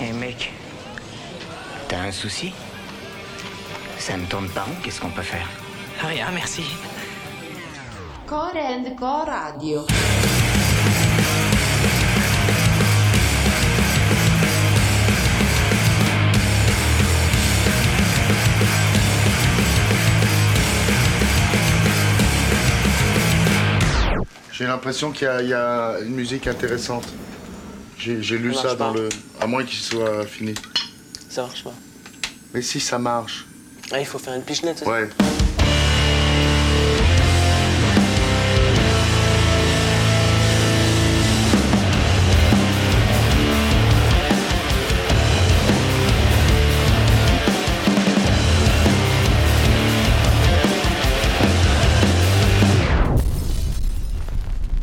Eh mec, t'as un souci? Ça ne tourne pas rond, qu'est-ce qu'on peut faire? Rien, merci. Core and Core Radio. J'ai l'impression qu'il y a une musique intéressante. J'ai lu Ça dans pas. le. À moins qu'il soit fini. Ça marche pas. Mais si ça marche. Ah, il faut faire une pichenette. Ouais.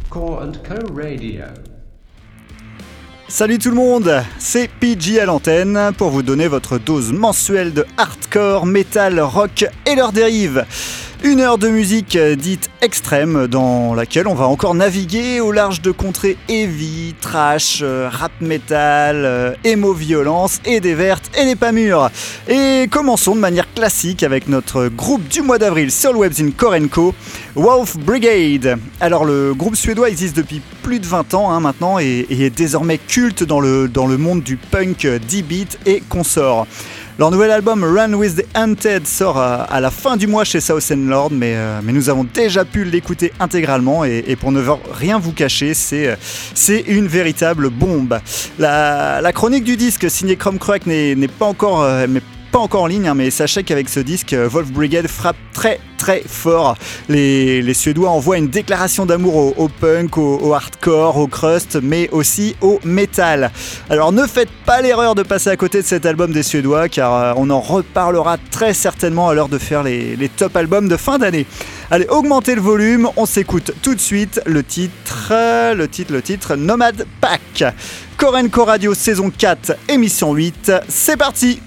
Core and Co Radio. Salut tout le monde, c'est PG à l'antenne pour vous donner votre dose mensuelle de hardcore, metal, rock et leurs dérives. Une heure de musique euh, dite extrême dans laquelle on va encore naviguer au large de contrées heavy, trash, euh, rap metal, euh, emo violence et des vertes et des pas mûres. Et commençons de manière classique avec notre groupe du mois d'avril sur le webzine Korenko, Wolf Brigade. Alors le groupe suédois existe depuis plus de 20 ans hein, maintenant et, est désormais culte dans le, dans le monde du punk, euh, D-beat et consorts. Leur nouvel album Run with the Hunted sort à, la fin du mois chez South End Lord, mais, euh, mais nous avons déjà pu l'écouter intégralement et, pour ne rien vous cacher, c'est euh, c'est une véritable bombe. La, chronique du disque signé Chrome Crack n'est pas encore pas encore en ligne, hein, mais sachez qu'avec ce disque, euh, Wolf Brigade frappe très très fort. Les, Suédois envoient une déclaration d'amour au, punk, au, hardcore, au crust, mais aussi au metal. Alors ne faites pas l'erreur de passer à côté de cet album des Suédois, car euh, on en reparlera très certainement à l'heure de faire les, top albums de fin d'année. Allez, augmentez le volume, on s'écoute tout de suite le titre, le titre, le titre, Nomad Pack. Korenko Radio saison 4, émission 8, c'est parti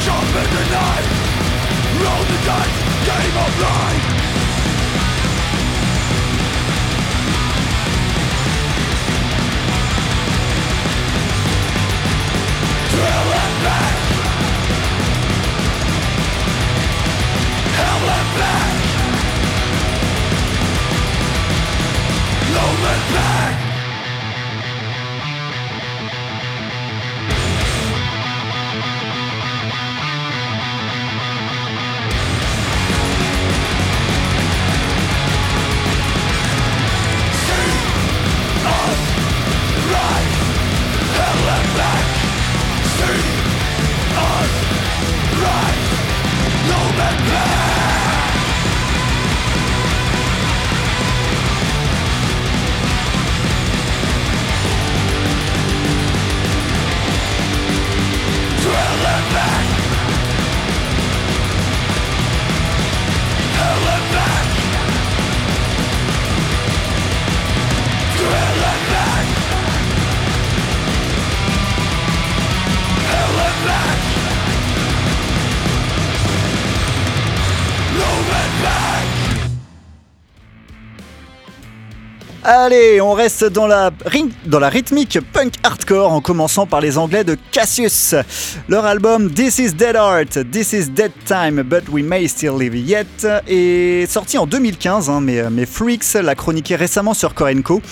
sharpen the knife Roll the dice, game of life Low and back Allez, on reste dans la, dans la rythmique punk hardcore en commençant par les anglais de Cassius. Leur album This is Dead Art, This is Dead Time, but we may still live yet est sorti en 2015, hein, mais, mais Freaks l'a chroniqué récemment sur Korenko.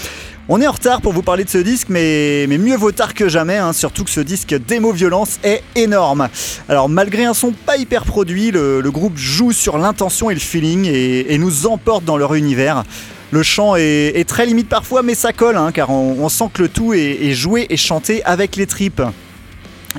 On est en retard pour vous parler de ce disque, mais, mais mieux vaut tard que jamais, hein, surtout que ce disque démo violence est énorme. Alors malgré un son pas hyper produit, le, groupe joue sur l'intention et le feeling et nous emporte dans leur univers. Le chant est, très limite parfois, mais ça colle, hein, car on, sent que le tout est, joué et chanté avec les tripes.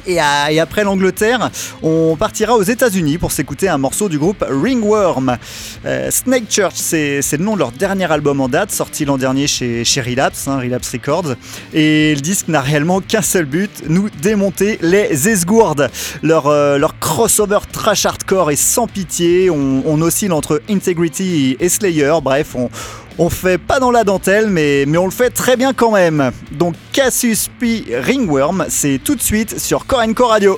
Et, après l'Angleterre, on partira aux États-Unis pour s'écouter un morceau du groupe Ringworm. Euh, Snake Church, c'est le nom de leur dernier album en date, sorti l'an dernier chez, chez Relapse, hein, Relapse Records. Et le disque n'a réellement qu'un seul but, nous démonter les esgourdes. Leur, euh, leur crossover trash hardcore est sans pitié, on, on oscille entre Integrity et Slayer, bref, on, on fait pas dans la dentelle, mais, mais on le fait très bien quand même. Donc Cassius P. Ringworm, c'est tout de suite sur Corenco Radio.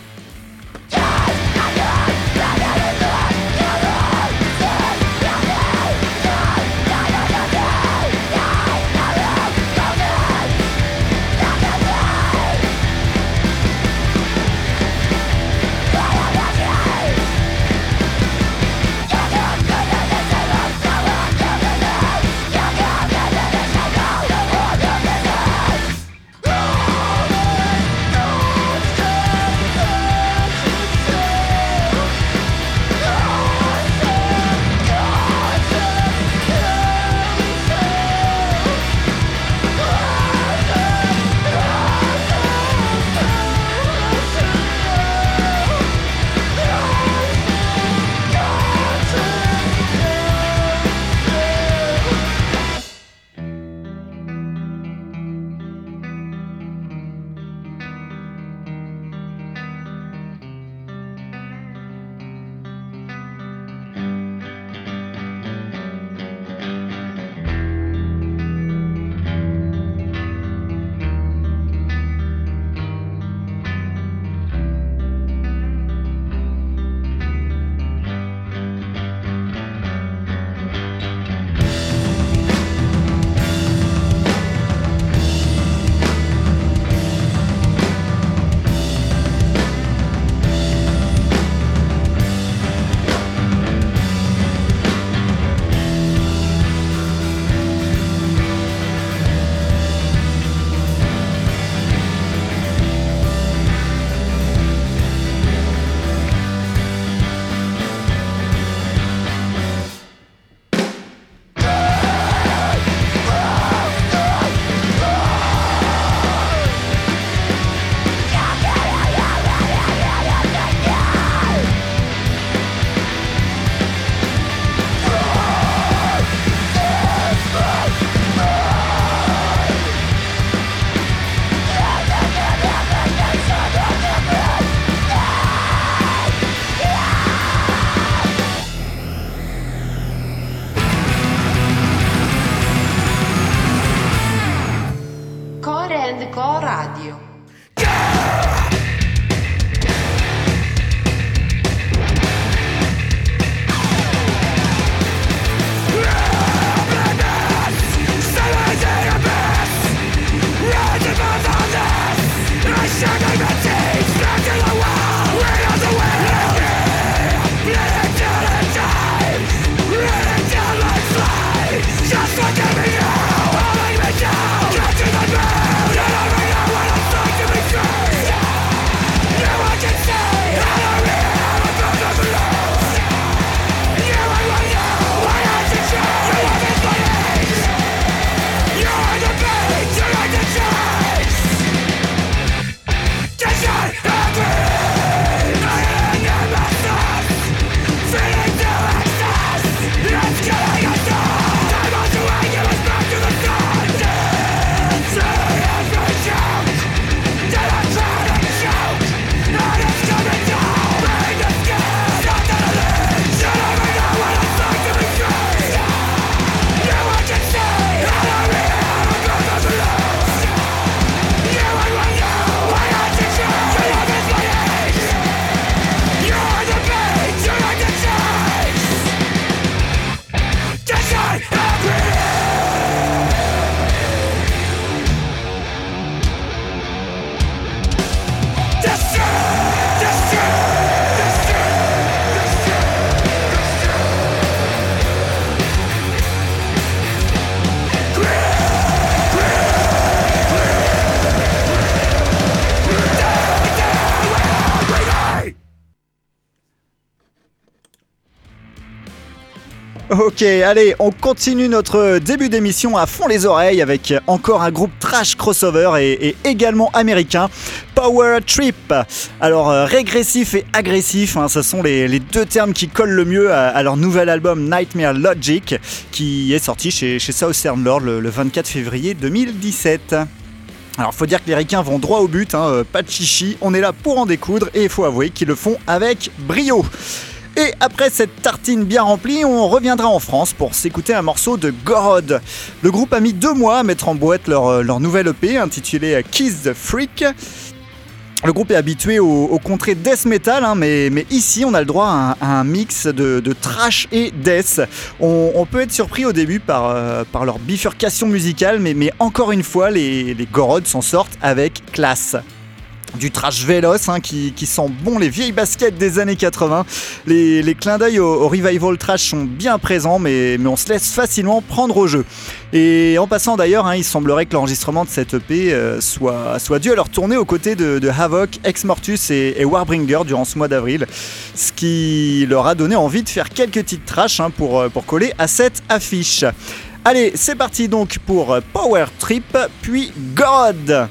Ok, allez, on continue notre début d'émission à fond les oreilles avec encore un groupe trash crossover et, également américain, Power Trip. Alors, euh, régressif et agressif, hein, ce sont les, deux termes qui collent le mieux à, leur nouvel album Nightmare Logic, qui est sorti chez, chez Southern Lord le, le 24 février 2017. Alors faut dire que les ricains vont droit au but, hein, euh, pas de chichi, on est là pour en découdre et il faut avouer qu'ils le font avec brio. Et après cette tartine bien remplie, on reviendra en France pour s'écouter un morceau de Gorod. Le groupe a mis deux mois à mettre en boîte leur, euh, leur nouvelle EP intitulée Kiss the Freak. Le groupe est habitué au, au contrées death metal, hein, mais, ici on a le droit à un, mix de, trash et death. On, peut être surpris au début par, euh, leur bifurcation musicale, mais, encore une fois, les, les Gorod s'en sortent avec classe du trash véloce hein, qui, sent bon les vieilles baskets des années 80. Les, clins d'œil au, revival trash sont bien présents, mais, on se laisse facilement prendre au jeu. Et en passant d'ailleurs, hein, il semblerait que l'enregistrement de cette EP euh, soit, dû à leur tournée aux côtés de, Havoc, Ex Mortus et, et Warbringer durant ce mois d'avril, ce qui leur a donné envie de faire quelques titres trash hein, pour, euh, pour coller à cette affiche. Allez, c'est parti donc pour Power Trip, puis God.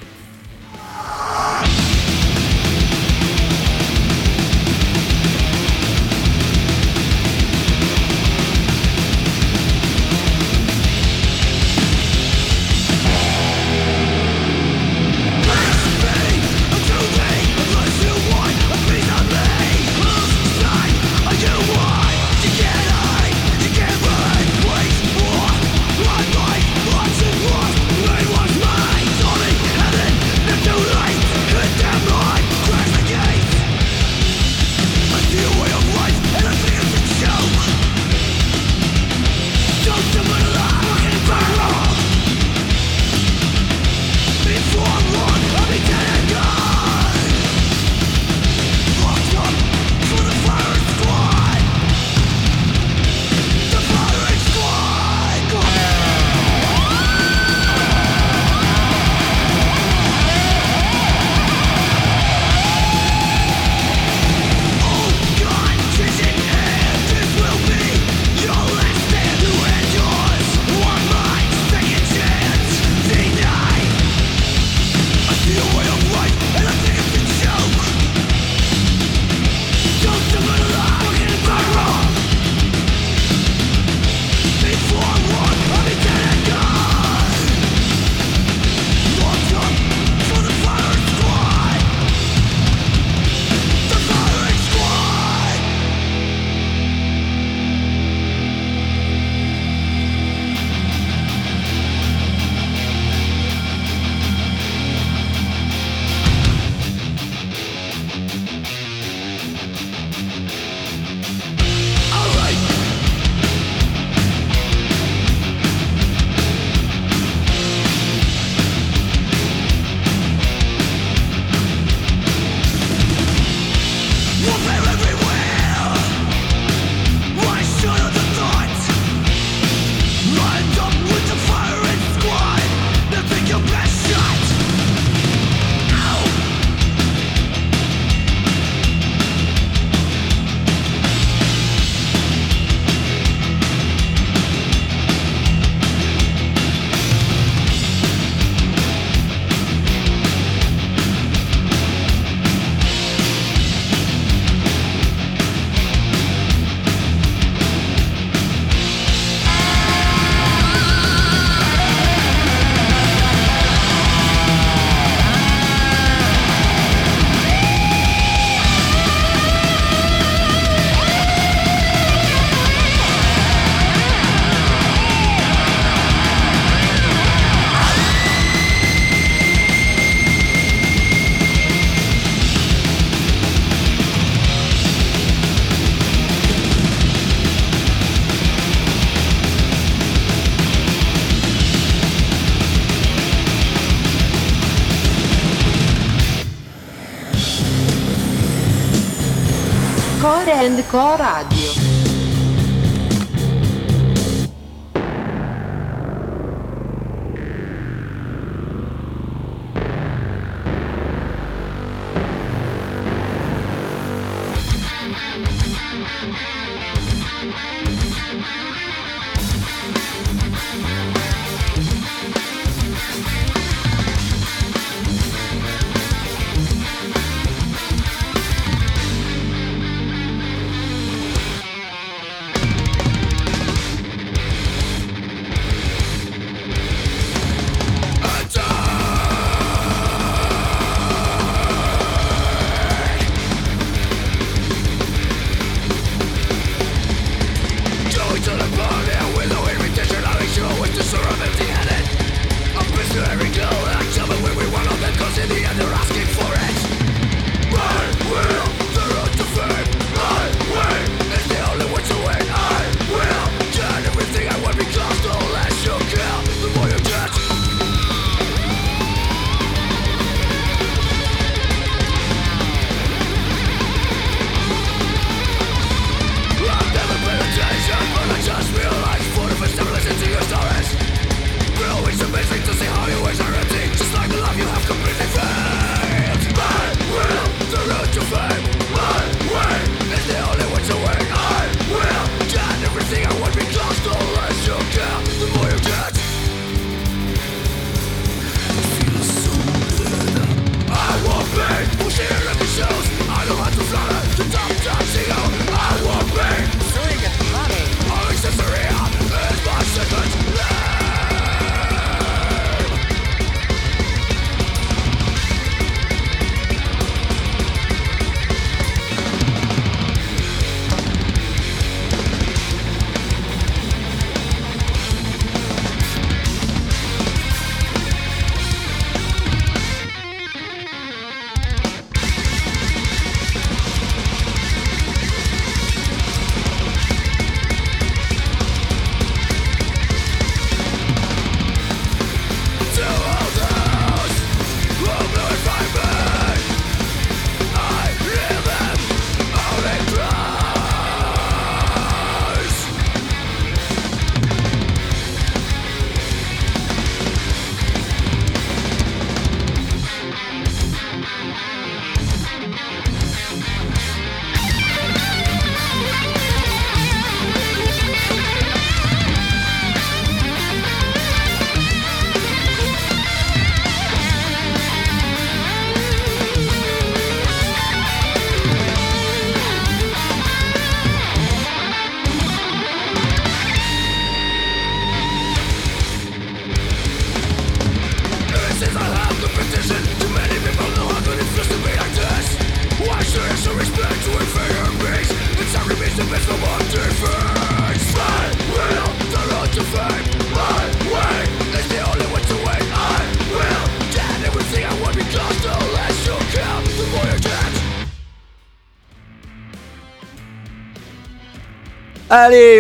Core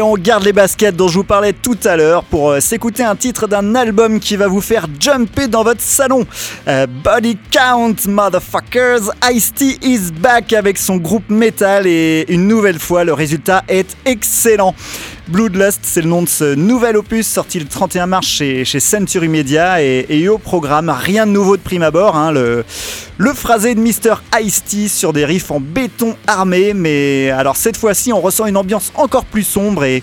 On garde les baskets dont je vous parlais tout à l'heure pour euh, s'écouter un titre d'un album qui va vous faire jumper dans votre salon. Euh, Body Count, motherfuckers, Ice-T is back avec son groupe metal et une nouvelle fois le résultat est excellent. Bloodlust, c'est le nom de ce nouvel opus sorti le 31 mars chez, Century Media et, au programme, rien de nouveau de prime abord. Hein, le, le phrasé de Mr. Ice-T sur des riffs en béton armé, mais alors cette fois-ci on ressent une ambiance encore plus sombre et,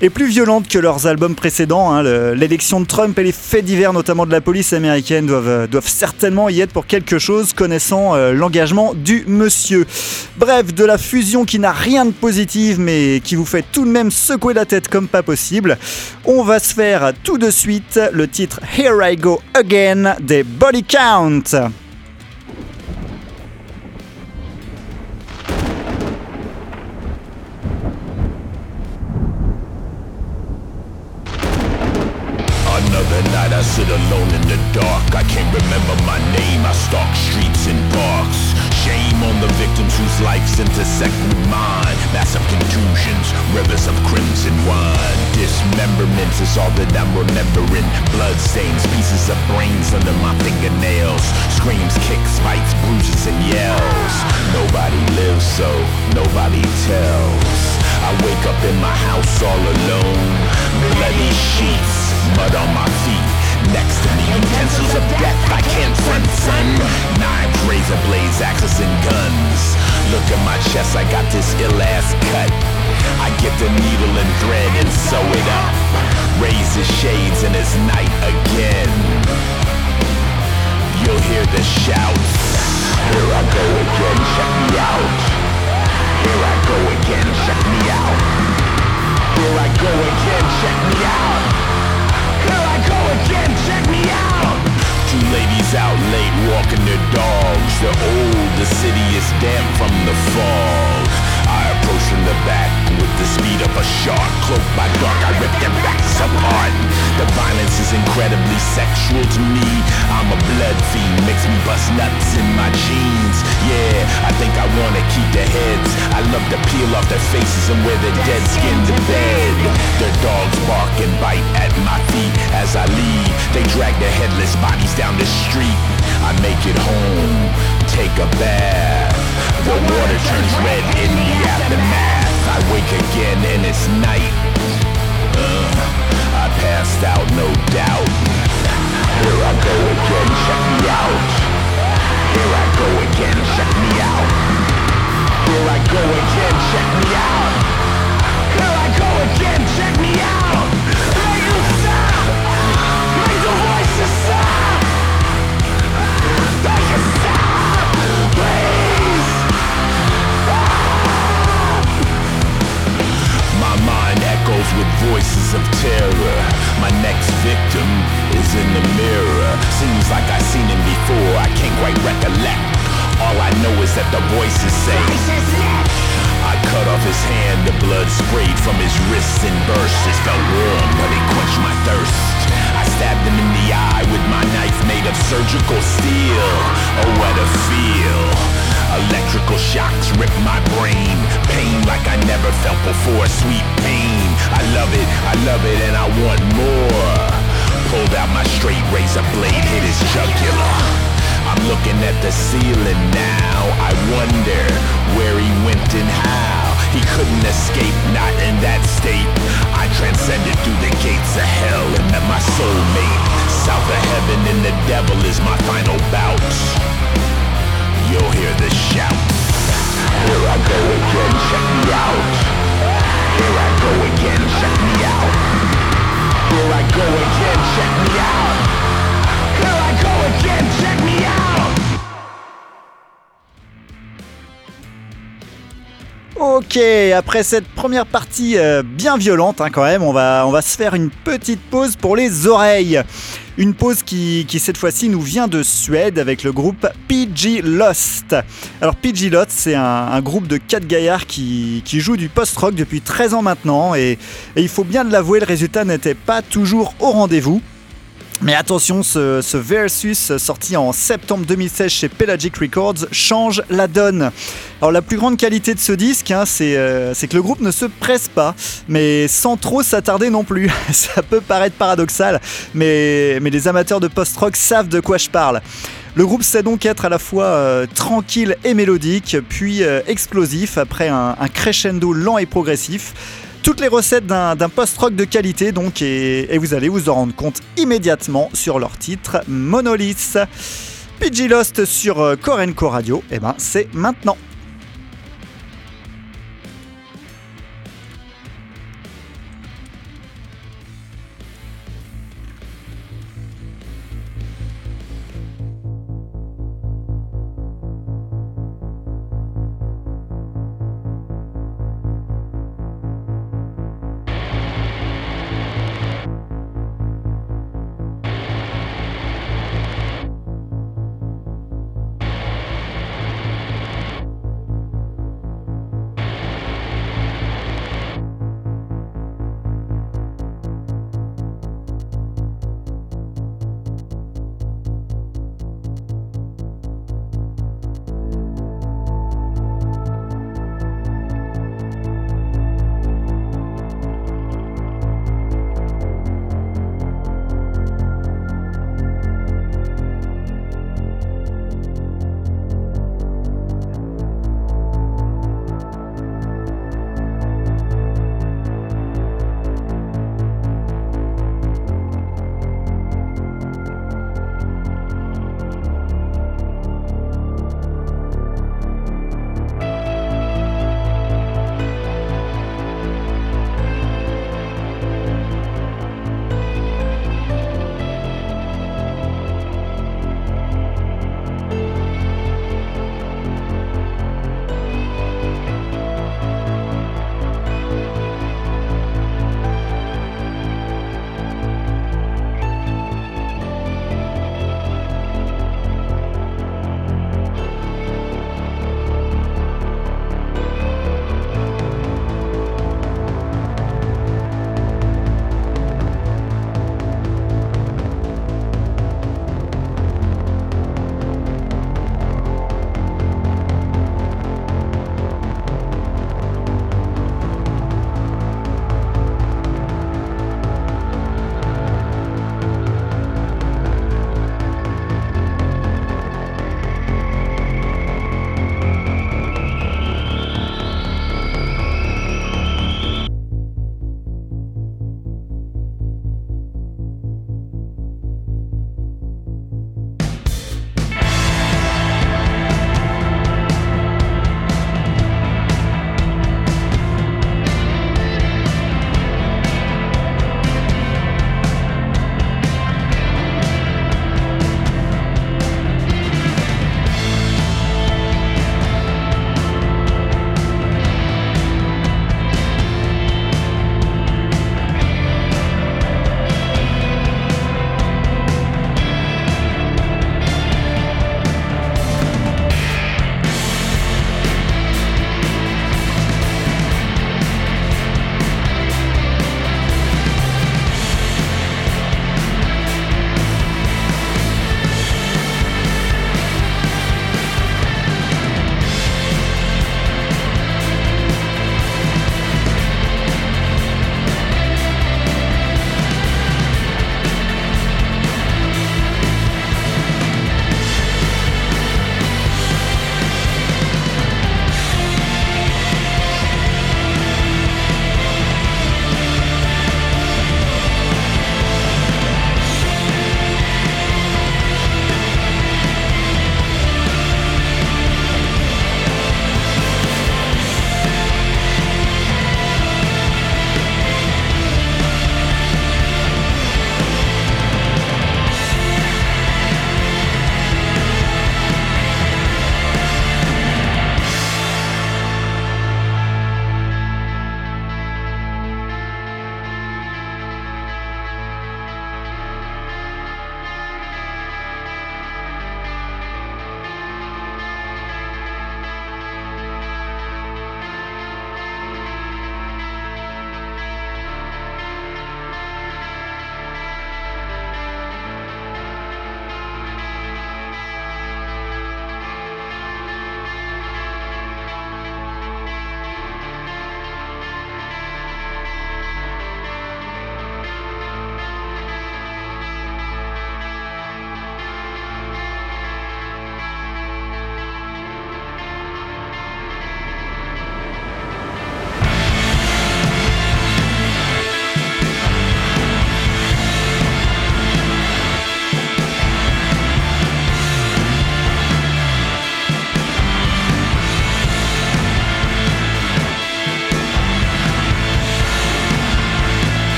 et plus violente que leurs albums précédents. Hein. L'élection de Trump et les faits divers, notamment de la police américaine, doivent, euh, certainement y être pour quelque chose, connaissant euh, l'engagement du monsieur. Bref, de la fusion qui n'a rien de positif, mais qui vous fait tout de même secouer la tête comme pas possible. On va se faire tout de suite le titre Here I Go Again des Body Count. Remember my name I stalk streets and parks. Shame on the victims whose lives intersect with mine. Massive contusions, rivers of crimson wine. Dismemberments is all that I'm remembering. Bloodstains, pieces of brains under my fingernails. Screams, kicks, fights, bruises and yells. Nobody lives so, nobody tells. I wake up in my house all alone. Bloody sheets, mud on my feet Next to me, utensils of death I can't son. Knives, razor blades, axes and guns. Look at my chest, I got this ill-ass cut. I get the needle and thread and sew it up. Raise the shades and it's night again. You'll hear the shouts. Here I go again, check me out. Here I go again, check me out. Here I go again, check me out again, check me out. Two ladies out late walking their dogs. They're old, the city is damp from the fog I approach from the back. With the speed of a shark Cloaked by dark, I rip their backs apart. The violence is incredibly sexual to me. I'm a blood fiend, makes me bust nuts in my jeans. Yeah, I think I wanna keep their heads. I love to peel off their faces and wear their dead skin to bed. Their dogs bark and bite at my feet as I leave. They drag their headless bodies down the street. I make it home, take a bath. The water turns red in the aftermath. I wake again and it's night. Uh, I passed out, no doubt. Here I go again, check me out. Here I go again, check me out. Here I go again, check me out. Here I go again, check me out with voices of terror. My next victim is in the mirror. Seems like I've seen him before, I can't quite recollect. All I know is that the voices say I cut off his hand, the blood sprayed from his wrists and burst It felt warm, but it quenched my thirst. I stabbed him in the eye with my knife made of surgical steel. Oh, what a feel Electrical shocks rip my brain. Pain like I never felt before. Sweet pain. I love it, I love it and I want more. Pulled out my straight razor blade. Hit his jugular. I'm looking at the ceiling now. I wonder where he went and how. He couldn't escape, not in that state. I transcended through the gates of hell And met my soulmate. South of heaven and the devil is my final bout You'll hear the shouts. Here I go again, check me out. Here I go again, check me out. Here I go again, check me out. Here I go again, check me out. Ok, après cette première partie euh, bien violente hein, quand même, on va, on va se faire une petite pause pour les oreilles. Une pause qui, qui cette fois-ci nous vient de Suède avec le groupe PG Lost. Alors PG Lost, c'est un, groupe de 4 gaillards qui, qui joue du post-rock depuis 13 ans maintenant et, et il faut bien l'avouer, le résultat n'était pas toujours au rendez-vous. Mais attention, ce, Versus sorti en septembre 2016 chez Pelagic Records change la donne. Alors la plus grande qualité de ce disque, hein, c'est euh, que le groupe ne se presse pas, mais sans trop s'attarder non plus. Ça peut paraître paradoxal, mais, les amateurs de post-rock savent de quoi je parle. Le groupe sait donc être à la fois euh, tranquille et mélodique, puis euh, explosif après un crescendo lent et progressif toutes les recettes d'un post-rock de qualité donc et, vous allez vous en rendre compte immédiatement sur leur titre Monolith. PG Lost sur Korenko Radio, et ben c'est maintenant.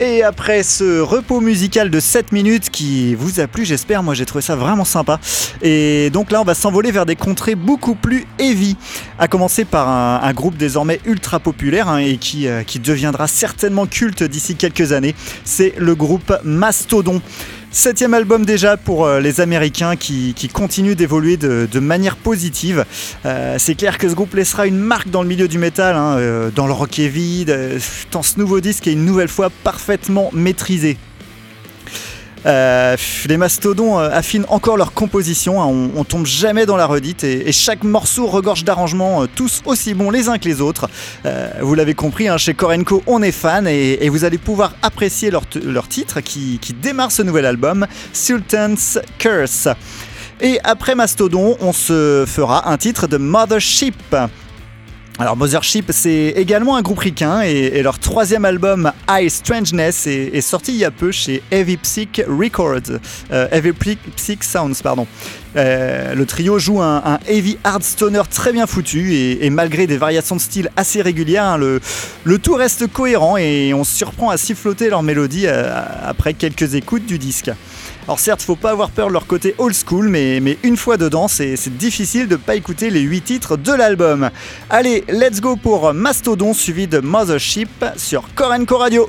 Et après ce repos musical de 7 minutes qui vous a plu, j'espère, moi j'ai trouvé ça vraiment sympa. Et donc là, on va s'envoler vers des contrées beaucoup plus heavy. À commencer par un, groupe désormais ultra populaire hein, et euh, qui deviendra certainement culte d'ici quelques années. C'est le groupe Mastodon. Septième album déjà pour euh, les Américains qui, continuent d'évoluer de, manière positive. Euh, c'est clair que ce groupe laissera une marque dans le milieu du métal, hein, euh, dans le rock heavy, dans ce nouveau disque est une nouvelle fois parfaitement maîtrisé. Euh, les mastodons euh, affinent encore leur composition, hein. on, tombe jamais dans la redite et, chaque morceau regorge d'arrangements euh, tous aussi bons les uns que les autres. vous l'avez compris, hein, chez Korenko on est fan et, vous allez pouvoir apprécier leur, titre qui, qui démarre ce nouvel album, Sultan's Curse. Et après Mastodon, on se fera un titre de Mothership. Alors Mothership, c'est également un groupe ricain et, leur troisième album High Strangeness est, sorti il y a peu chez Heavy Psych Records, euh, Heavy Psych Sounds pardon. Euh, le trio joue un, heavy hard stoner très bien foutu et, malgré des variations de style assez régulières, hein, le, tout reste cohérent et on se surprend à siffloter leur mélodie euh, après quelques écoutes du disque. Alors certes, faut pas avoir peur de leur côté old school, mais, une fois dedans, c'est difficile de pas écouter les 8 titres de l'album. Allez, let's go pour Mastodon suivi de Mothership sur Korenko Radio.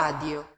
Radio.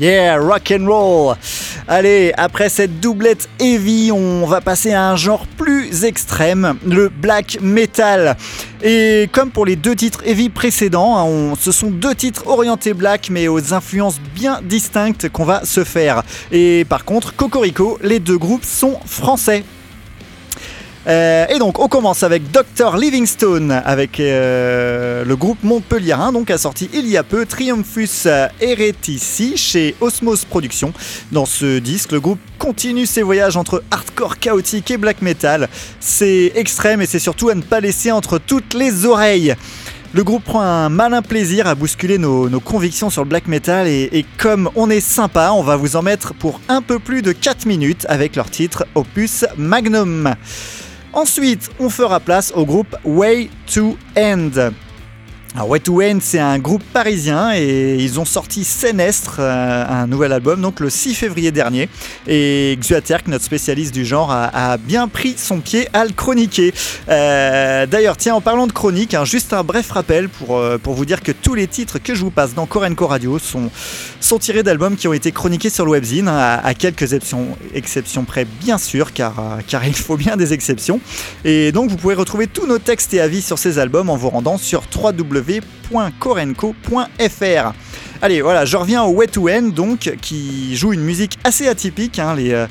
Yeah, rock and roll. Allez, après cette doublette heavy, on va passer à un genre plus extrême, le black metal. Et comme pour les deux titres heavy précédents, hein, on- ce sont deux titres orientés black mais aux influences bien distinctes qu'on va se faire. Et par contre, Cocorico, les deux groupes sont français. Euh, et donc on commence avec Dr Livingstone avec euh, le groupe montpelliérain donc a sorti il y a peu Triumphus Heretici chez Osmos Productions. Dans ce disque, le groupe continue ses voyages entre hardcore chaotique et black metal. C'est extrême et c'est surtout à ne pas laisser entre toutes les oreilles. Le groupe prend un malin plaisir à bousculer nos, nos convictions sur le black metal et, et comme on est sympa, on va vous en mettre pour un peu plus de 4 minutes avec leur titre Opus Magnum. Ensuite, on fera place au groupe Way to End. Alors, to End, c'est un groupe parisien et ils ont sorti Sénestre, euh, un nouvel album, donc le 6 février dernier. Et Xuaterk, notre spécialiste du genre, a, a bien pris son pied à le chroniquer. Euh, D'ailleurs, tiens, en parlant de chronique, hein, juste un bref rappel pour, euh, pour vous dire que tous les titres que je vous passe dans Korenko Radio sont, sont tirés d'albums qui ont été chroniqués sur le webzine, hein, à, à quelques exceptions, exceptions près, bien sûr, car, euh, car il faut bien des exceptions. Et donc, vous pouvez retrouver tous nos textes et avis sur ces albums en vous rendant sur Allez, voilà, je reviens au Way to donc, qui joue une musique assez atypique. hein. Les, euh,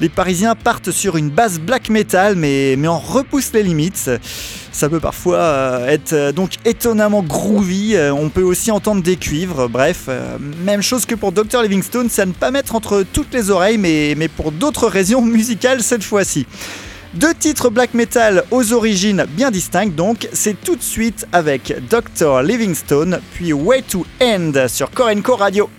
les Parisiens partent sur une base black metal, mais, mais en repousse les limites. Ça peut parfois euh, être euh, donc étonnamment groovy. On peut aussi entendre des cuivres. Bref, même chose que pour Dr. Livingstone, c'est à ne pas mettre entre toutes les oreilles, mais pour d'autres raisons musicales cette fois-ci. Deux titres black metal aux origines bien distinctes, donc c'est tout de suite avec Dr. Livingstone, puis Way to End sur Korenko Radio.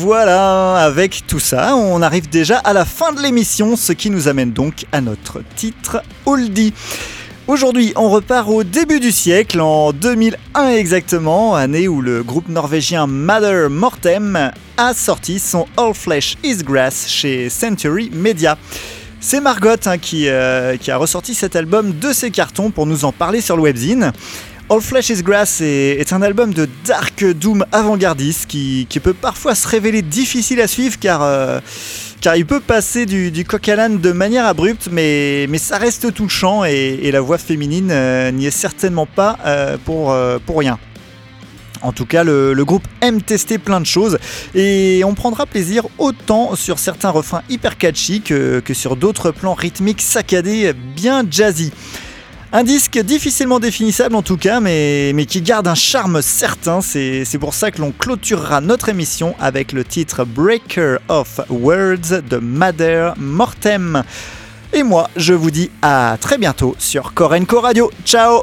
Voilà, avec tout ça, on arrive déjà à la fin de l'émission, ce qui nous amène donc à notre titre Oldie. Aujourd'hui, on repart au début du siècle, en 2001 exactement, année où le groupe norvégien Mother Mortem a sorti son All Flesh is Grass chez Century Media. C'est Margot hein, euh, qui a ressorti cet album de ses cartons pour nous en parler sur le webzine. All Flesh is Grass est, un album de dark doom avant-gardiste qui, peut parfois se révéler difficile à suivre car, euh, car il peut passer du, du coq à l'âne de manière abrupte, mais, mais ça reste touchant et, la voix féminine euh, n'y est certainement pas euh, pour, pour rien. En tout cas, le, le groupe aime tester plein de choses et on prendra plaisir autant sur certains refrains hyper catchy que, que sur d'autres plans rythmiques saccadés bien jazzy. Un disque difficilement définissable en tout cas, mais, qui garde un charme certain. C'est pour ça que l'on clôturera notre émission avec le titre Breaker of Words de Mother Mortem. Et moi, je vous dis à très bientôt sur Korenko Radio. Ciao